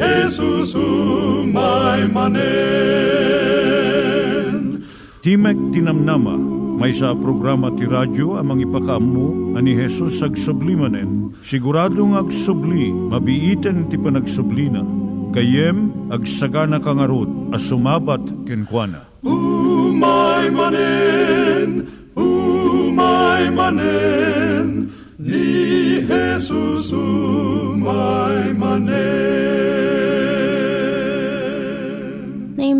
Jesus umay manen. Timek Tinamnama, may sa programa ti radyo amang ipakaammo ani Hesus ag sublimanen. Siguradong ag subli, mabiiten ti panagsublina. Kayem ag sagana kangarot as sumabat kenkwana. Umay manen, umay manen, ni Jesus umay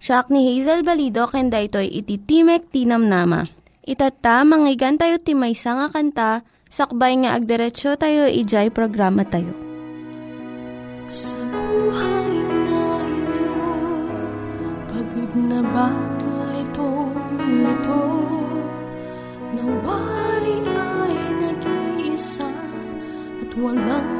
Siya ni Hazel Balido ken daytoy iti Timek Tinamnama. Itata manggigan tayo ti maysa nga kanta sakbay nga agderetsyo tayo ijay programa tayo. Sa buhay na ito, pagod na ba lito? Nawari ay nag-iisa at walang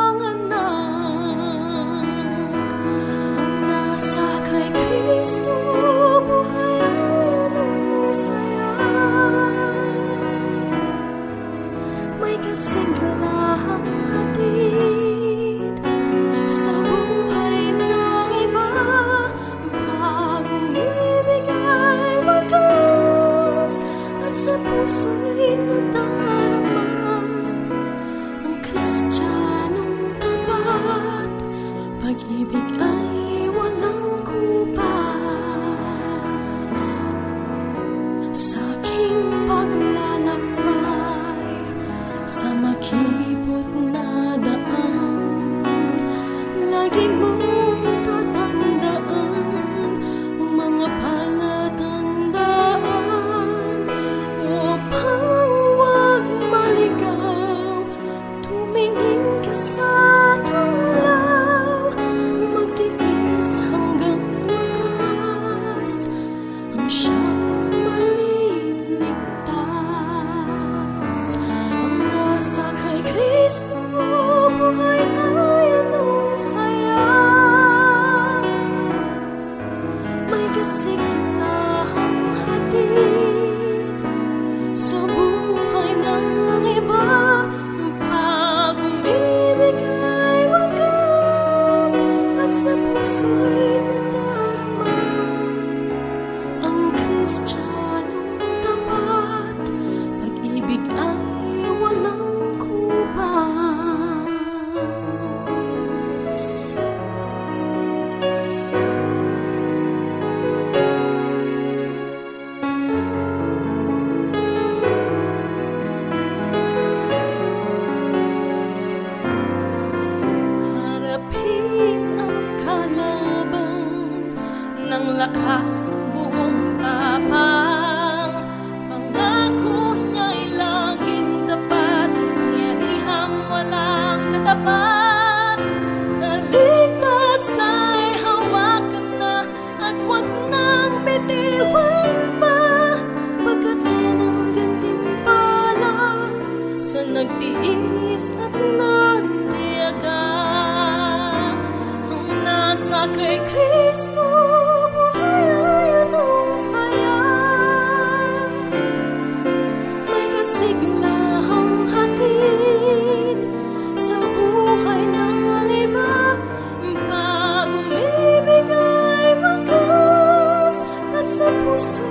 so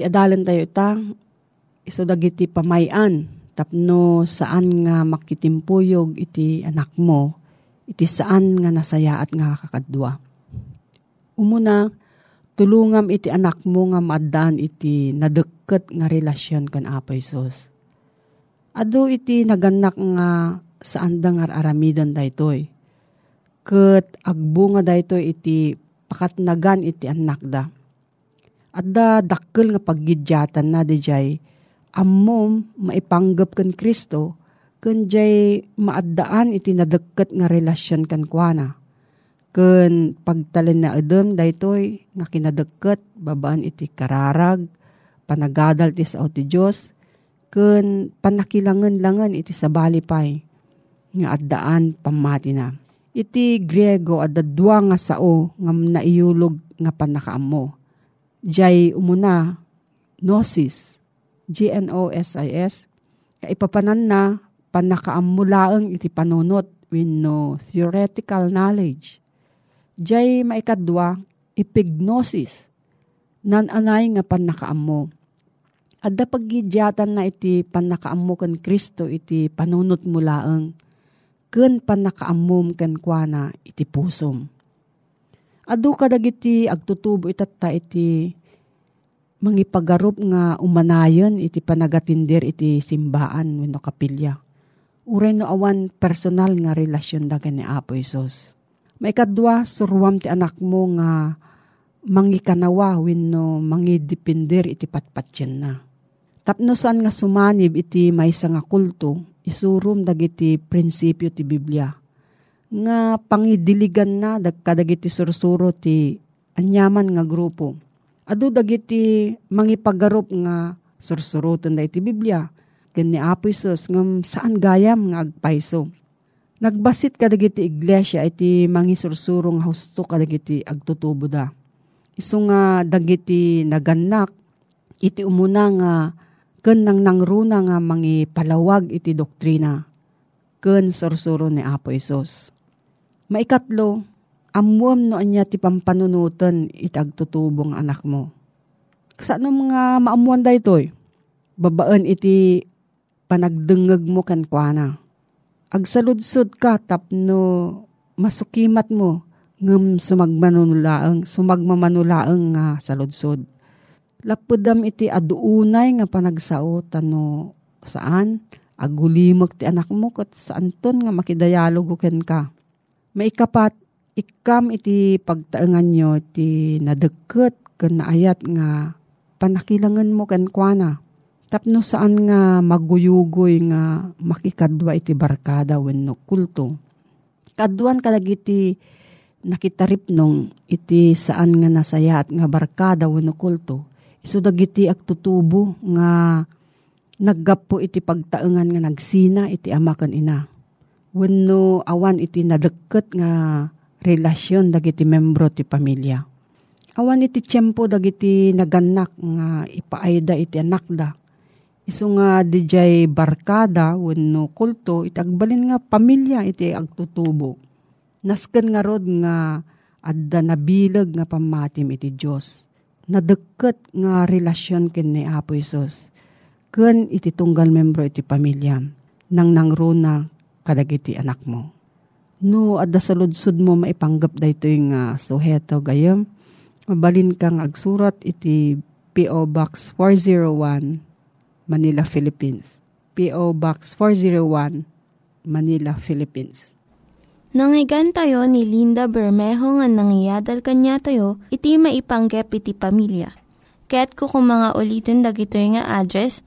Ti adalan tayo ita, iso dagiti pamayan, tapno saan nga makitimpuyog iti anak mo, iti saan nga nasaya at nga kakadwa. Umuna, tulungam iti anak mo nga maadaan iti nadeket nga relasyon kan Apo Isos. Ado iti naganak nga saan da nga aramidan daytoy. Ket agbo nga daytoy iti pakatnagan iti anak da at da dakkel nga paggidyatan na di jay, ammom maipanggap kan Kristo, kun jay maaddaan iti nadagkat nga relasyon kan kuana. Kun pagtalin na edem daytoy nga kinadagkat babaan iti kararag, panagadal ti sao ti Diyos, kun panakilangan-langan iti sabali pay, nga addaan pamati na. Iti Griego at dadwa nga sao nga naiyulog nga panakaammo Jay umuna, gnosis, G-N-O-S-I-S, kaipapanan na panakaamulaang iti panunot with no theoretical knowledge. Jay maikadwa, ipignosis, nananay nga panakaammo. Adda paggidyatan na iti panakaammo kan Kristo iti panunot mulaang, ken panakaammom ken kuana iti pusom Adu kadagiti agtutubo itatta iti mangipagarup nga umanayon iti panagatindir iti simbaan wenno kapilya. Uray no awan personal nga relasyon dagan ni Apo Isos. Maikadwa, surwam ti anak mo nga mangikanawa wenno mangidipindir iti patpatyan na. Tapno saan nga sumanib iti maysa nga kulto, isurum dagiti prinsipyo ti Biblia nga pangidiligan na kadagiti sursuro ti anyaman nga grupo. Adu dagiti mangipagarup nga sursurutan da iti Biblia. Ken ni Apo Isus ngam saan gayam nga agpaiso. Nagbasit kadagiti iglesia iti mangisursurong husto kadagiti agtutubo da. Isu nga dagiti naganak iti umuna nga ken nang nangruna nga mangipalawag iti doktrina ken sursuro ni Apo Isos. Maikatlo, amuam no anya ti pampanunutan itagtutubong anak mo. Kasano mga maamuan da ito'y? Babaan iti panagdengeg mo kan kuana. Agsaludsod ka tapno masukimat mo ngem sumagmanulaang sumagmamanulaang nga saludsod. Lapudam iti aduunay nga panagsao tano saan agulimag ti anak mo kat saan ton nga makidayalogo ken ka Maikapat, ikam iti pagtaengan nyo ti nadeket ken naayat nga panakilangan mo ken kuana. Tapno saan nga maguyugoy nga makikadwa iti barkada wenno kulto. Kaduan kadagiti nakitarip nung iti saan nga nasaya at nga barkada wenno kulto. Iso dagiti agtutubo nga naggapo iti pagtaengan nga nagsina iti ama ken ina wenno awan iti nadeket nga relasyon dagiti membro ti pamilya. Awan iti tiyempo dagiti naganak nga ipaayda iti anak da. Isu nga dijay barkada wenno kulto iti agbalin nga pamilya iti agtutubo. Nasken nga rod nga adda nabilag nga pamatim iti Diyos. nadeket nga relasyon ken ni Apo Isos. Ken iti tunggal membro iti pamilya nang nangruna kadagiti anak mo. No, adda sa ludsud mo maipanggap da ito yung uh, suheto gayam. Mabalin kang agsurat iti P.O. Box 401 Manila, Philippines. P.O. Box 401 Manila, Philippines. Nangyigan tayo ni Linda Bermejo nga nangyadal kanya tayo, iti maipanggep iti pamilya. Kaya't kukumanga ulitin dagito nga address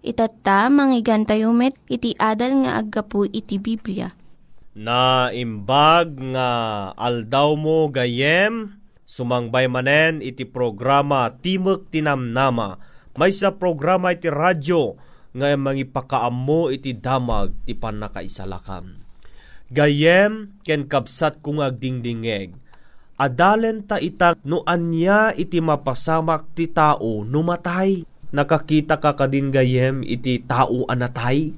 Itatta, manggigan tayo met, iti adal nga aggapu iti Biblia. Na imbag nga aldaw mo gayem, sumangbay manen iti programa Timok Tinamnama. May sa programa iti radyo nga mangipakaam iti damag ti panakaisalakan Gayem ken kapsat kung agdingdingeg. Adalen ta itak no anya iti mapasamak ti tao numatay. Nakakita ka kadin gayem iti tao anatay.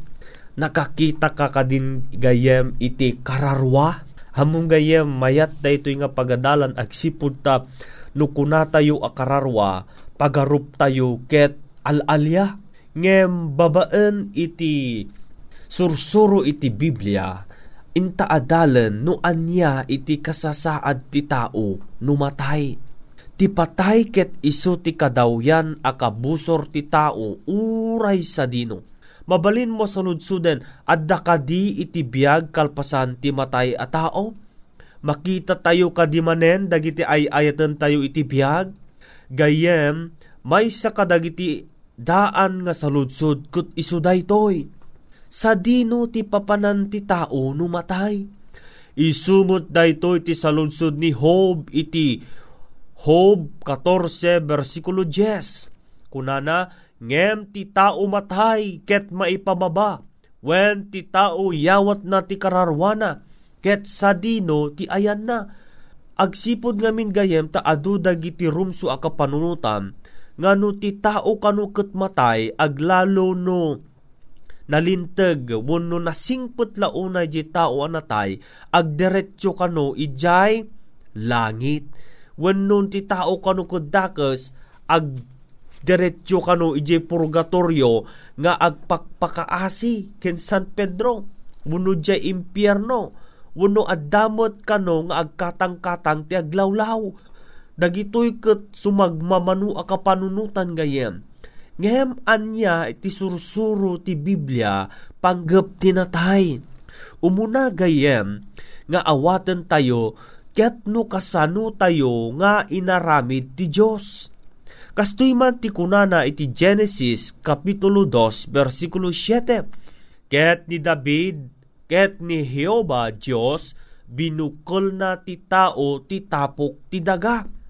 Nakakita ka kadin gayem iti kararwa. Hamong gayem mayat da ito nga pagadalan agsipod ta no kuna tayo akararwa pagarup tayo ket alalya. Ngem babaen iti sursuro iti Biblia inta adalan no anya iti kasasaad ti tao numatay. Ti patay ket iso ti kadawyan akabusor ti tao uray sa dino. Mabalin mo sa ludsuden adda kadi iti biag kalpasan ti matay a tao. Makita tayo kadimanen dagiti ay ayatan tayo iti biag. Gayem may sa kadagiti daan nga saludsud kud iso daytoy sa dino ti papanan ti tao numatay. Isumot dayto iti salunsod ni Hob iti Hob 14 versikulo 10. Kunana, ngem ti tao matay ket maipamaba, wen ti tao yawat na ti kararwana, ket sa dino ti ayan na. Agsipod ngamin gayem ta adu dagiti rumso a kapanunutan, ngano ti tao kanu ket matay aglalo no nalinteg wenno nasingput launay di tao anatay agdiretso kano ijay langit wenno ti tao kano kudakas ag diretso kano ijay purgatorio nga agpakpakaasi ken San Pedro. Wenno jay impyerno. Wenno addamot kano nga agkatang-katang ti aglawlaw dagitoy ket sumagmamanu a kapanunutan gayem Ngem anya iti sursuro ti Biblia panggap tinatay. Umuna gayem nga awaten tayo ket no kasano tayo nga inaramid ti Dios. Kastoy man ti kunana iti Genesis Kapitulo 2 versikulo 7. Ket ni David ket ni Jehova Dios binukol na ti tao ti tapok ti daga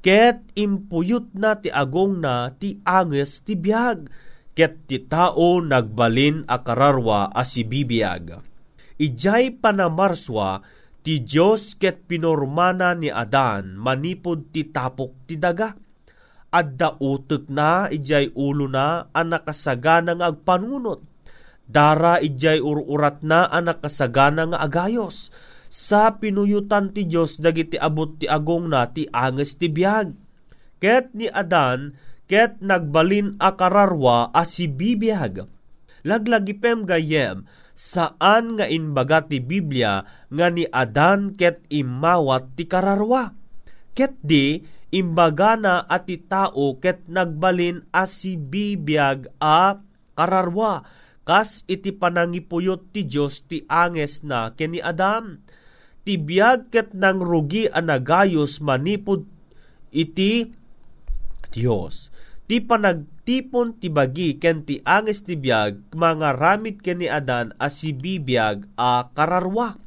ket impuyot na ti agong na ti anges ti biyag, ket ti tao nagbalin a kararwa a si bibiyag. Ijay panamarswa ti Diyos ket pinormana ni Adan manipod ti tapok ti daga. Adda utek na ijay ulo na ang nakasagana nga agpanunot. Dara ijay ururat na ang nakasagana nga agayos sa pinuyutan ti Dios dagiti abot ti agong na ti anges ti biag. Ket ni Adan, ket nagbalin a kararwa a si bibiyag. Laglagipem gayem, saan nga inbaga ti Biblia nga ni Adan ket imawat ti kararwa. Ket di, imbaga na at ti tao ket nagbalin a si bibiyag a kararwa kas iti panangipuyot ti Dios ti anges na ken ni Adam tibiyag ket nang rugi anagayos manipod iti Dios. Ti panagtipon ti bagi ken ti anges ti biyag mga ramit ken ni Adan a si a kararwa.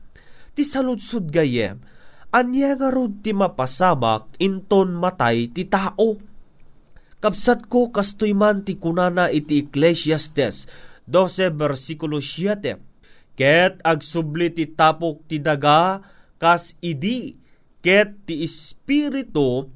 Ti saludsud gayem, anya nga ti mapasamak inton matay ti tao. Kapsat ko kastoy man ti kunana iti Ecclesiastes 12 versikulo 7. Ket agsubli ti tapok ti daga kas idi ket ti espiritu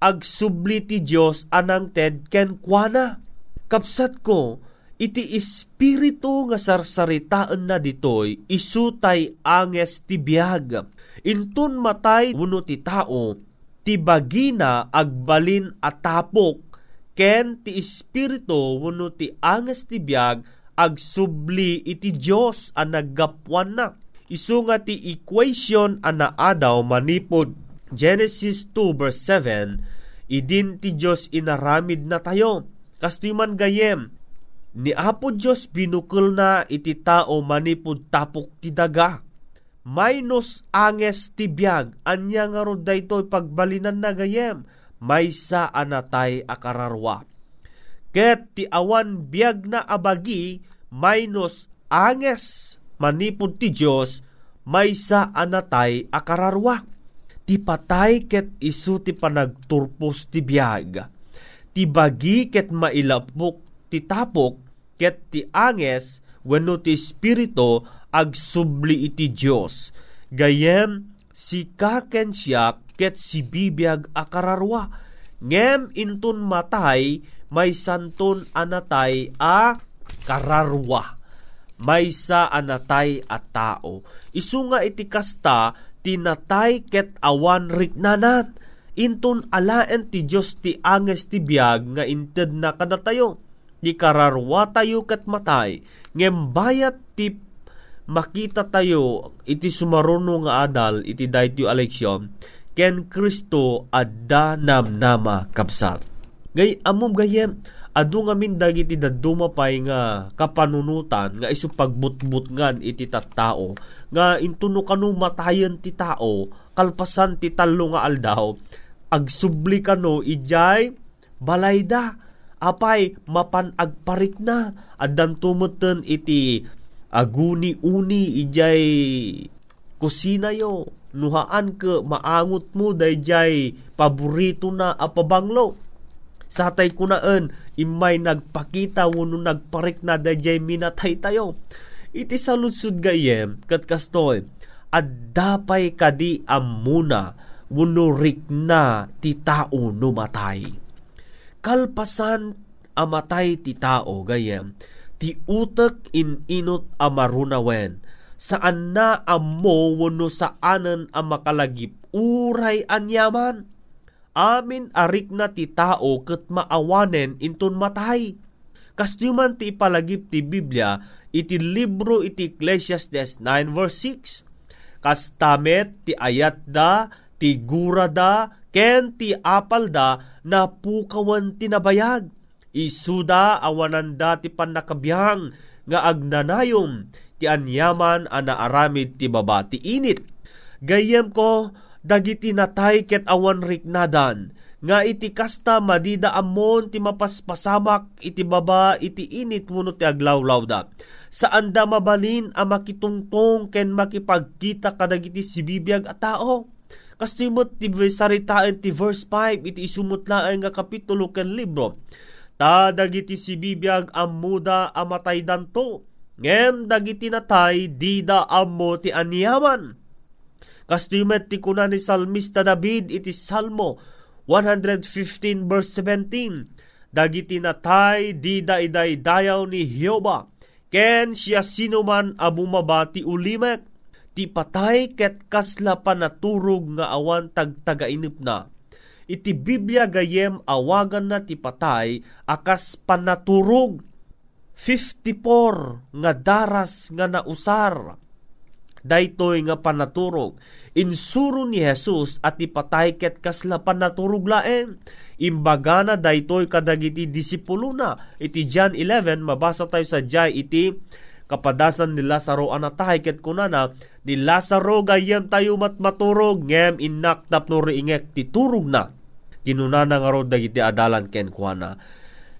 agsubli ti Dios anang ted ken kuana. Kapsat ko iti espiritu nga sarsaritaan na ditoy isutay anges ti biag. Intun matay uno ti tao ti bagina agbalin atapok ken ti espiritu wenno ti anges ti biag agsubli iti Dios a naggapwan na. Nga ti equation a naadaw manipod Genesis 2 verse 7 idin ti Dios inaramid na tayo. Kastoy man gayem ni Apo Dios binukol na iti tao manipod tapok ti daga. Minus anges ti biag anya nga ro daytoy pagbalinan na gayem maysa anatay akararwa. Ket ti awan biag na abagi minus anges manipod ti Dios maysa anatay akararwa. Ti patay ket isu ti panagturpos ti biag. Ti bagi ket mailapok ti tapok ket ti anges wenno ti espiritu agsubli iti Dios. Gayem si kaken siya ket si bibiyag akararwa. Ngem intun matay, may santon anatay a kararwa. May sa anatay a tao. Isu iti kasta, tinatay ket awan riknanan. Intun alaen ti Diyos ti anges ti biyag nga inted na kadatayo. Di kararwa tayo ket matay. Ngem bayat ti makita tayo iti sumaruno nga adal iti dayto eleksyon ken Kristo adda namnama kapsat. Gay amom gayem adu nga min dagiti daduma pay nga kapanunutan nga isu pagbutbutngan iti tattao nga intuno kanu matayen ti tao kalpasan ti tallo nga aldaw. Agsubli kano ijay balayda apay mapan agparik na addan tumuten iti aguni-uni ijay kusina yo. Nuhaan ke maangot mo dayjay paborito na apabanglo. Satay kunaan, imay nagpakita wano nagparik na dayjay minatay tayo. Iti saludsud gayem, kat kastoy, at dapay kadi amuna wano rik na ti tao numatay. Kalpasan amatay ti tao gayem, ti utek in inot amarunawen, saan na ammo wano saanan ang makalagip uray anyaman. Amin arik na ti tao ket maawanen inton matay. Kastyuman ti ipalagip ti Biblia iti libro iti Ecclesiastes 9 verse 6. Kastamet ti ayat da, ti gura da, ken ti apal da na pukawan tinabayag. Isuda awananda ti panakabiyang nga agnanayom ti anyaman ana aramid ti baba ti init. Gayem ko dagiti natay ket awan riknadan nga iti kasta madida amon ti mapaspasamak iti baba iti init muno ti aglawlaw da. Saan da mabalin a makitungtong ken makipagkita kadagiti sibibiyag a tao. Kastimot ti saritaan ti verse 5 iti isumutlaan nga kapitulo ken libro. Ta dagiti sibibiyag amuda amatay danto Ngem dagiti natay dida ammo ti anyaman. Kastimet ti kuna ni Salmista David iti Salmo 115 verse 17. Dagiti natay dida iday dayaw ni Hioba. Ken siya sinuman abumaba ti ulimek. Ti patay ket kasla panaturog nga awan tagtagainip na. Iti Biblia gayem awagan na ti patay akas panaturog 54 nga daras nga nausar daytoy nga panaturog. Insuro ni Jesus at ipatay ket kasla panaturog laeng. Imbaga na daytoy kadagiti disipulo na. Iti John 11 mabasa tayo sa Jai iti kapadasan ni Lazaro anatay ket kunana ni Lazaro gayem tayo mat maturog ngem inak tapno riingek ti turog na. Kinunana nga ro dagiti adalan ken kuana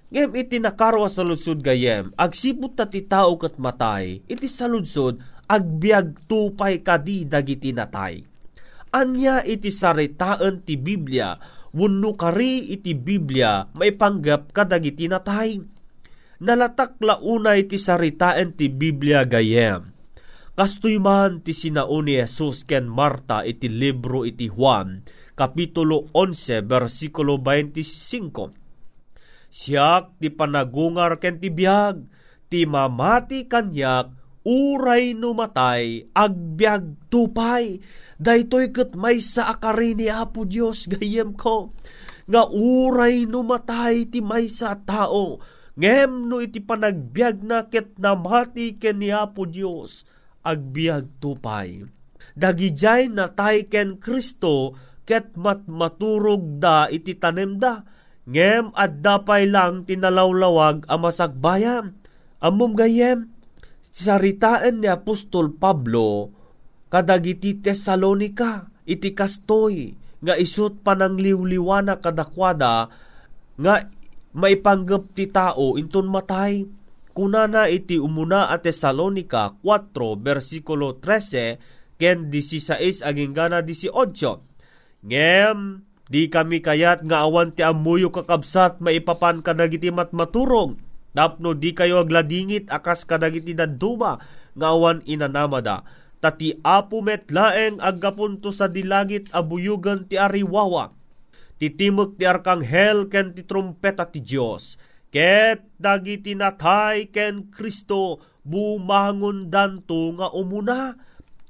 Ngem iti nakarwa sa lusod gayem, agsipot ta ti tao kat matay, iti sa ludsod, agbiag tupay kadi dagiti natay. Anya iti saritaan ti Biblia, Wunno kari iti Biblia maipanggap kadagiti natay. Nalatak launa iti saritaen ti Biblia gayem. Kastoy man ti sinao ni Jesus ken Marta iti libro iti Juan, Kapitulo 11, versikulo 25. Siyak ti panagungar ken ti biag, ti mamati kanyak, uray numatay, agbyag tupay, daytoy ket may sa akari ni Apo Dios gayem ko, nga uray numatay ti may sa tao, ngem no iti panagbiag na ket namati ken ni Apo Dios, agbiag tupay. Dagijay natay ken Kristo ket matmaturog da iti tanem da. Ngem at dapay lang tinalawlawag ang masagbayan. Amom gayem, saritaan ni Apostol Pablo kadagiti Tesalonika iti kastoy nga isut panang liwliwana kadakwada nga maipanggap ti tao inton matay kunana iti umuna at Tesalonika 4 versikulo 13 ken 16 aging gana 18. Ngem, di kami kayat nga awan ti amuyo kakabsat maipapan kadagiti matmaturog. Tapno di kayo agladingit akas kadagiti daduma nga awan inanamada. Tati apo metlaeng aggapunto sa dilagit abuyugan ti ariwawa. Titimok ti arkanghel ken ti trumpeta ti Dios Ket dagiti natay ken Kristo bumangon danto nga umuna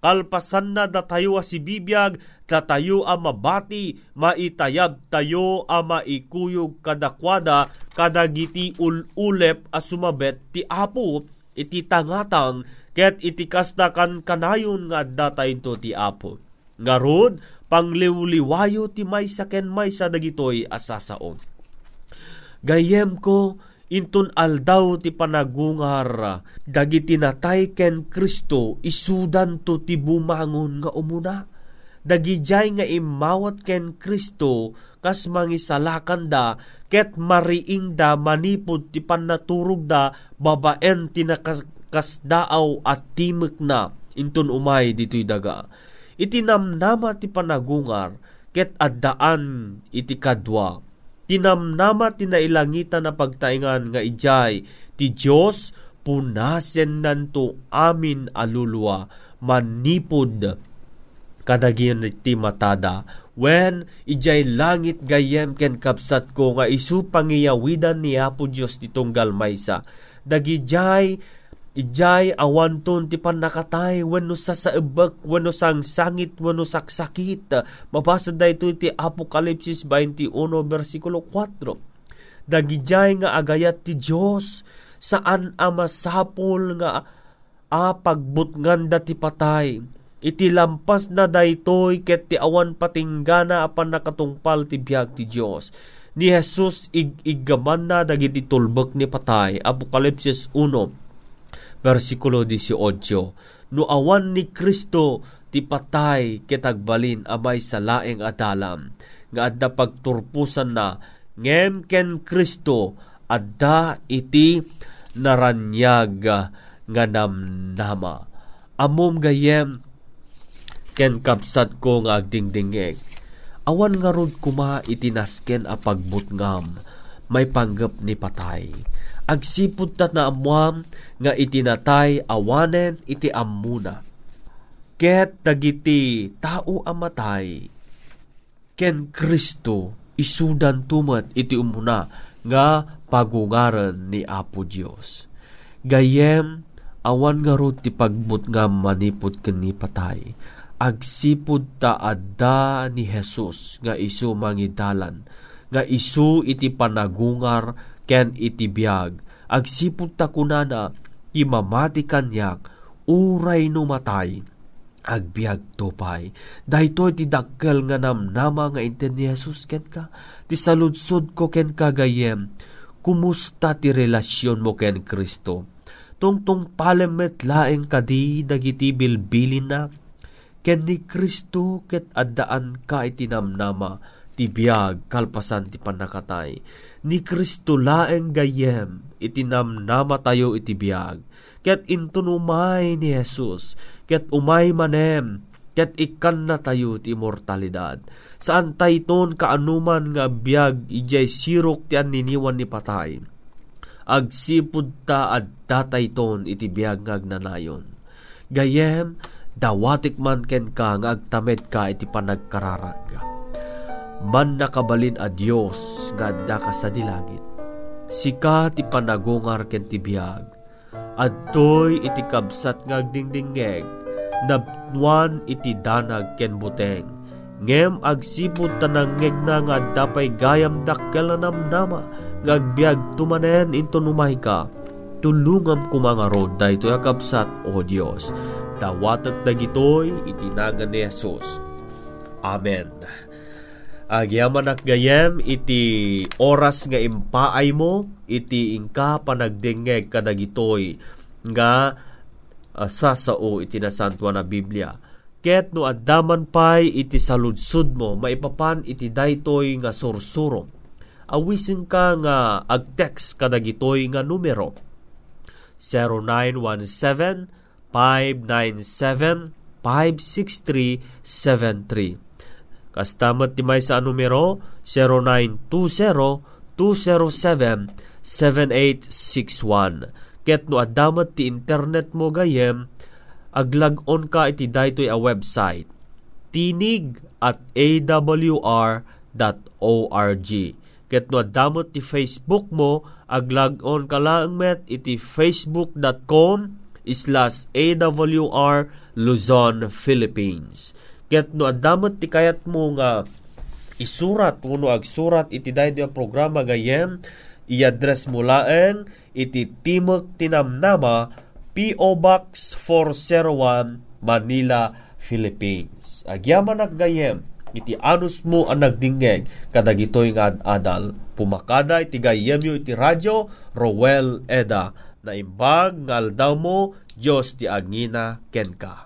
kalpasan na datayo si bibiyag, datayo a mabati, maitayab tayo a maikuyog kadakwada, kadagiti ululep a sumabet ti apo, iti tangatang, ket iti kasta kan kanayon nga datayin to ti apo. Ngarod, pangliwliwayo ti maysa ken maysa dagitoy asasaon Gayem ko, inton aldaw ti panagungar, dagiti natay ken Kristo, isudan ti bumangon nga umuna. Dagijay nga imawat ken Kristo, kas mangisalakan da, ket mariing da manipod ti panaturog da, babaen ti nakasdaaw at timik na, inton umay dito'y daga. Itinamnama ti panagungar, ket addaan iti kadwa, tinamnama tinailangitan na pagtaingan nga ijay. Ti Dios punasen nanto amin alulwa. Manipod. Kadagyan ti matada. When ijay langit gayem ken kapsat ko nga isu pangiyawidan ni Apo Dios ti tunggal maysa. Dagijay Ijay awanton ti panakatay wano sa saibak wano sang sangit wano saksakit. Mabasa da ti Apokalipsis 21 versikulo 4. Dagijay nga agayat ti Dios saan a masapol nga a pagbutngan da ti patay. Iti lampas na daytoy ket ti awan patinggana apan nakatungpal ti biag ti Dios ni Jesus ig na dagiti tulbek ni patay. Apokalipsis 1 versikulo 18, No awan ni Kristo ti patay kitagbalin amay sa laeng adalam, nga adda pagturpusan na, ngem ken Kristo adda iti naranyag nga namnama. Amom gayem ken kapsat ko nga agdingdingeg. Awan nga rod kuma itinasken a pagbutngam, may panggap ni patay agsipud tat na amuam nga itinatay awanen iti amuna. Ket dagiti tao amatay ken Kristo isudan tumat iti umuna nga pagungaran ni Apo Dios. Gayem awan nga ti pagmut nga manipod ken ni patay. Agsipud ta adda ni Jesus nga isu mangidalan nga isu iti panagungar ken iti biag agsipud ta kunana ti mamati kanyak uray no matay agbiag topay daytoy ti dakkel nga namnama nga inten ni Jesus ken ka? Ti saludsod ko ken kagayem. Kumusta ti relasyon mo ken Kristo? Tungtung palemet laeng kadi dagiti bilbilin na ken ni Kristo ket addaan ka iti namnama ti biag kalpasan ti panakatay ni Kristo laeng gayem itinamnama tayo iti biag ket intunumay ni Jesus ket umay manem ket ikan na tayo ti immortalidad. Saan tayton kaanuman nga biyag ijay sirok ti niniwan ni patay. Agsipud ta at datayton iti biyag nga agnanayon. Gayem, dawatik man ken ka nga agtamed ka iti panagkararag. Man nakabalin a Dios nga adda ka sa dilagit. Sika ti panagungar ken ti biyag. Adtoy iti kabsat nga agdingdingeg nabnuan iti danag ken buteng. Ngem agsipod tanangeg na nga dapay gayam dakkel na namnama ngagbiag tumanen into numay ka. Tulungam kumanga rod da ito yakapsat o Dios. Dawatag dagitoy itinagan ni Jesus. Amen. Agyaman ak gayem iti oras nga impaay mo iti ingka panagdengeg kadagitoy nga uh, sasao iti nasantua na Biblia. Ket no addaman pay iti saludsud mo, maipapan iti daytoy nga sursuro. Awisin ka nga ag-text kadagitoy nga numero 0917 597 56373. Kastamat ti may sa numero 0920-207-7861. Ket no adamat ti internet mo gayem, aglag-on ka iti daytoy a website tinig at awr.org. Ket no adamot ti Facebook mo, aglag-on ka lang met iti facebook.com slash awr Luzon, Philippines. Ket no adamot ti kayat mo nga isurat uno agsurat iti daytoy a programa gayem i-address mo laeng iti Timog Tinamnama, P.O. Box 401, Manila, Philippines. Agyaman ak gayem, iti anus mo ang nagdingeg kadagitoy nga adal. Pumakada iti gayem yo iti radyo, Rowel Eda, na imbag nga aldaw mo, Diyos ti agngina kenka.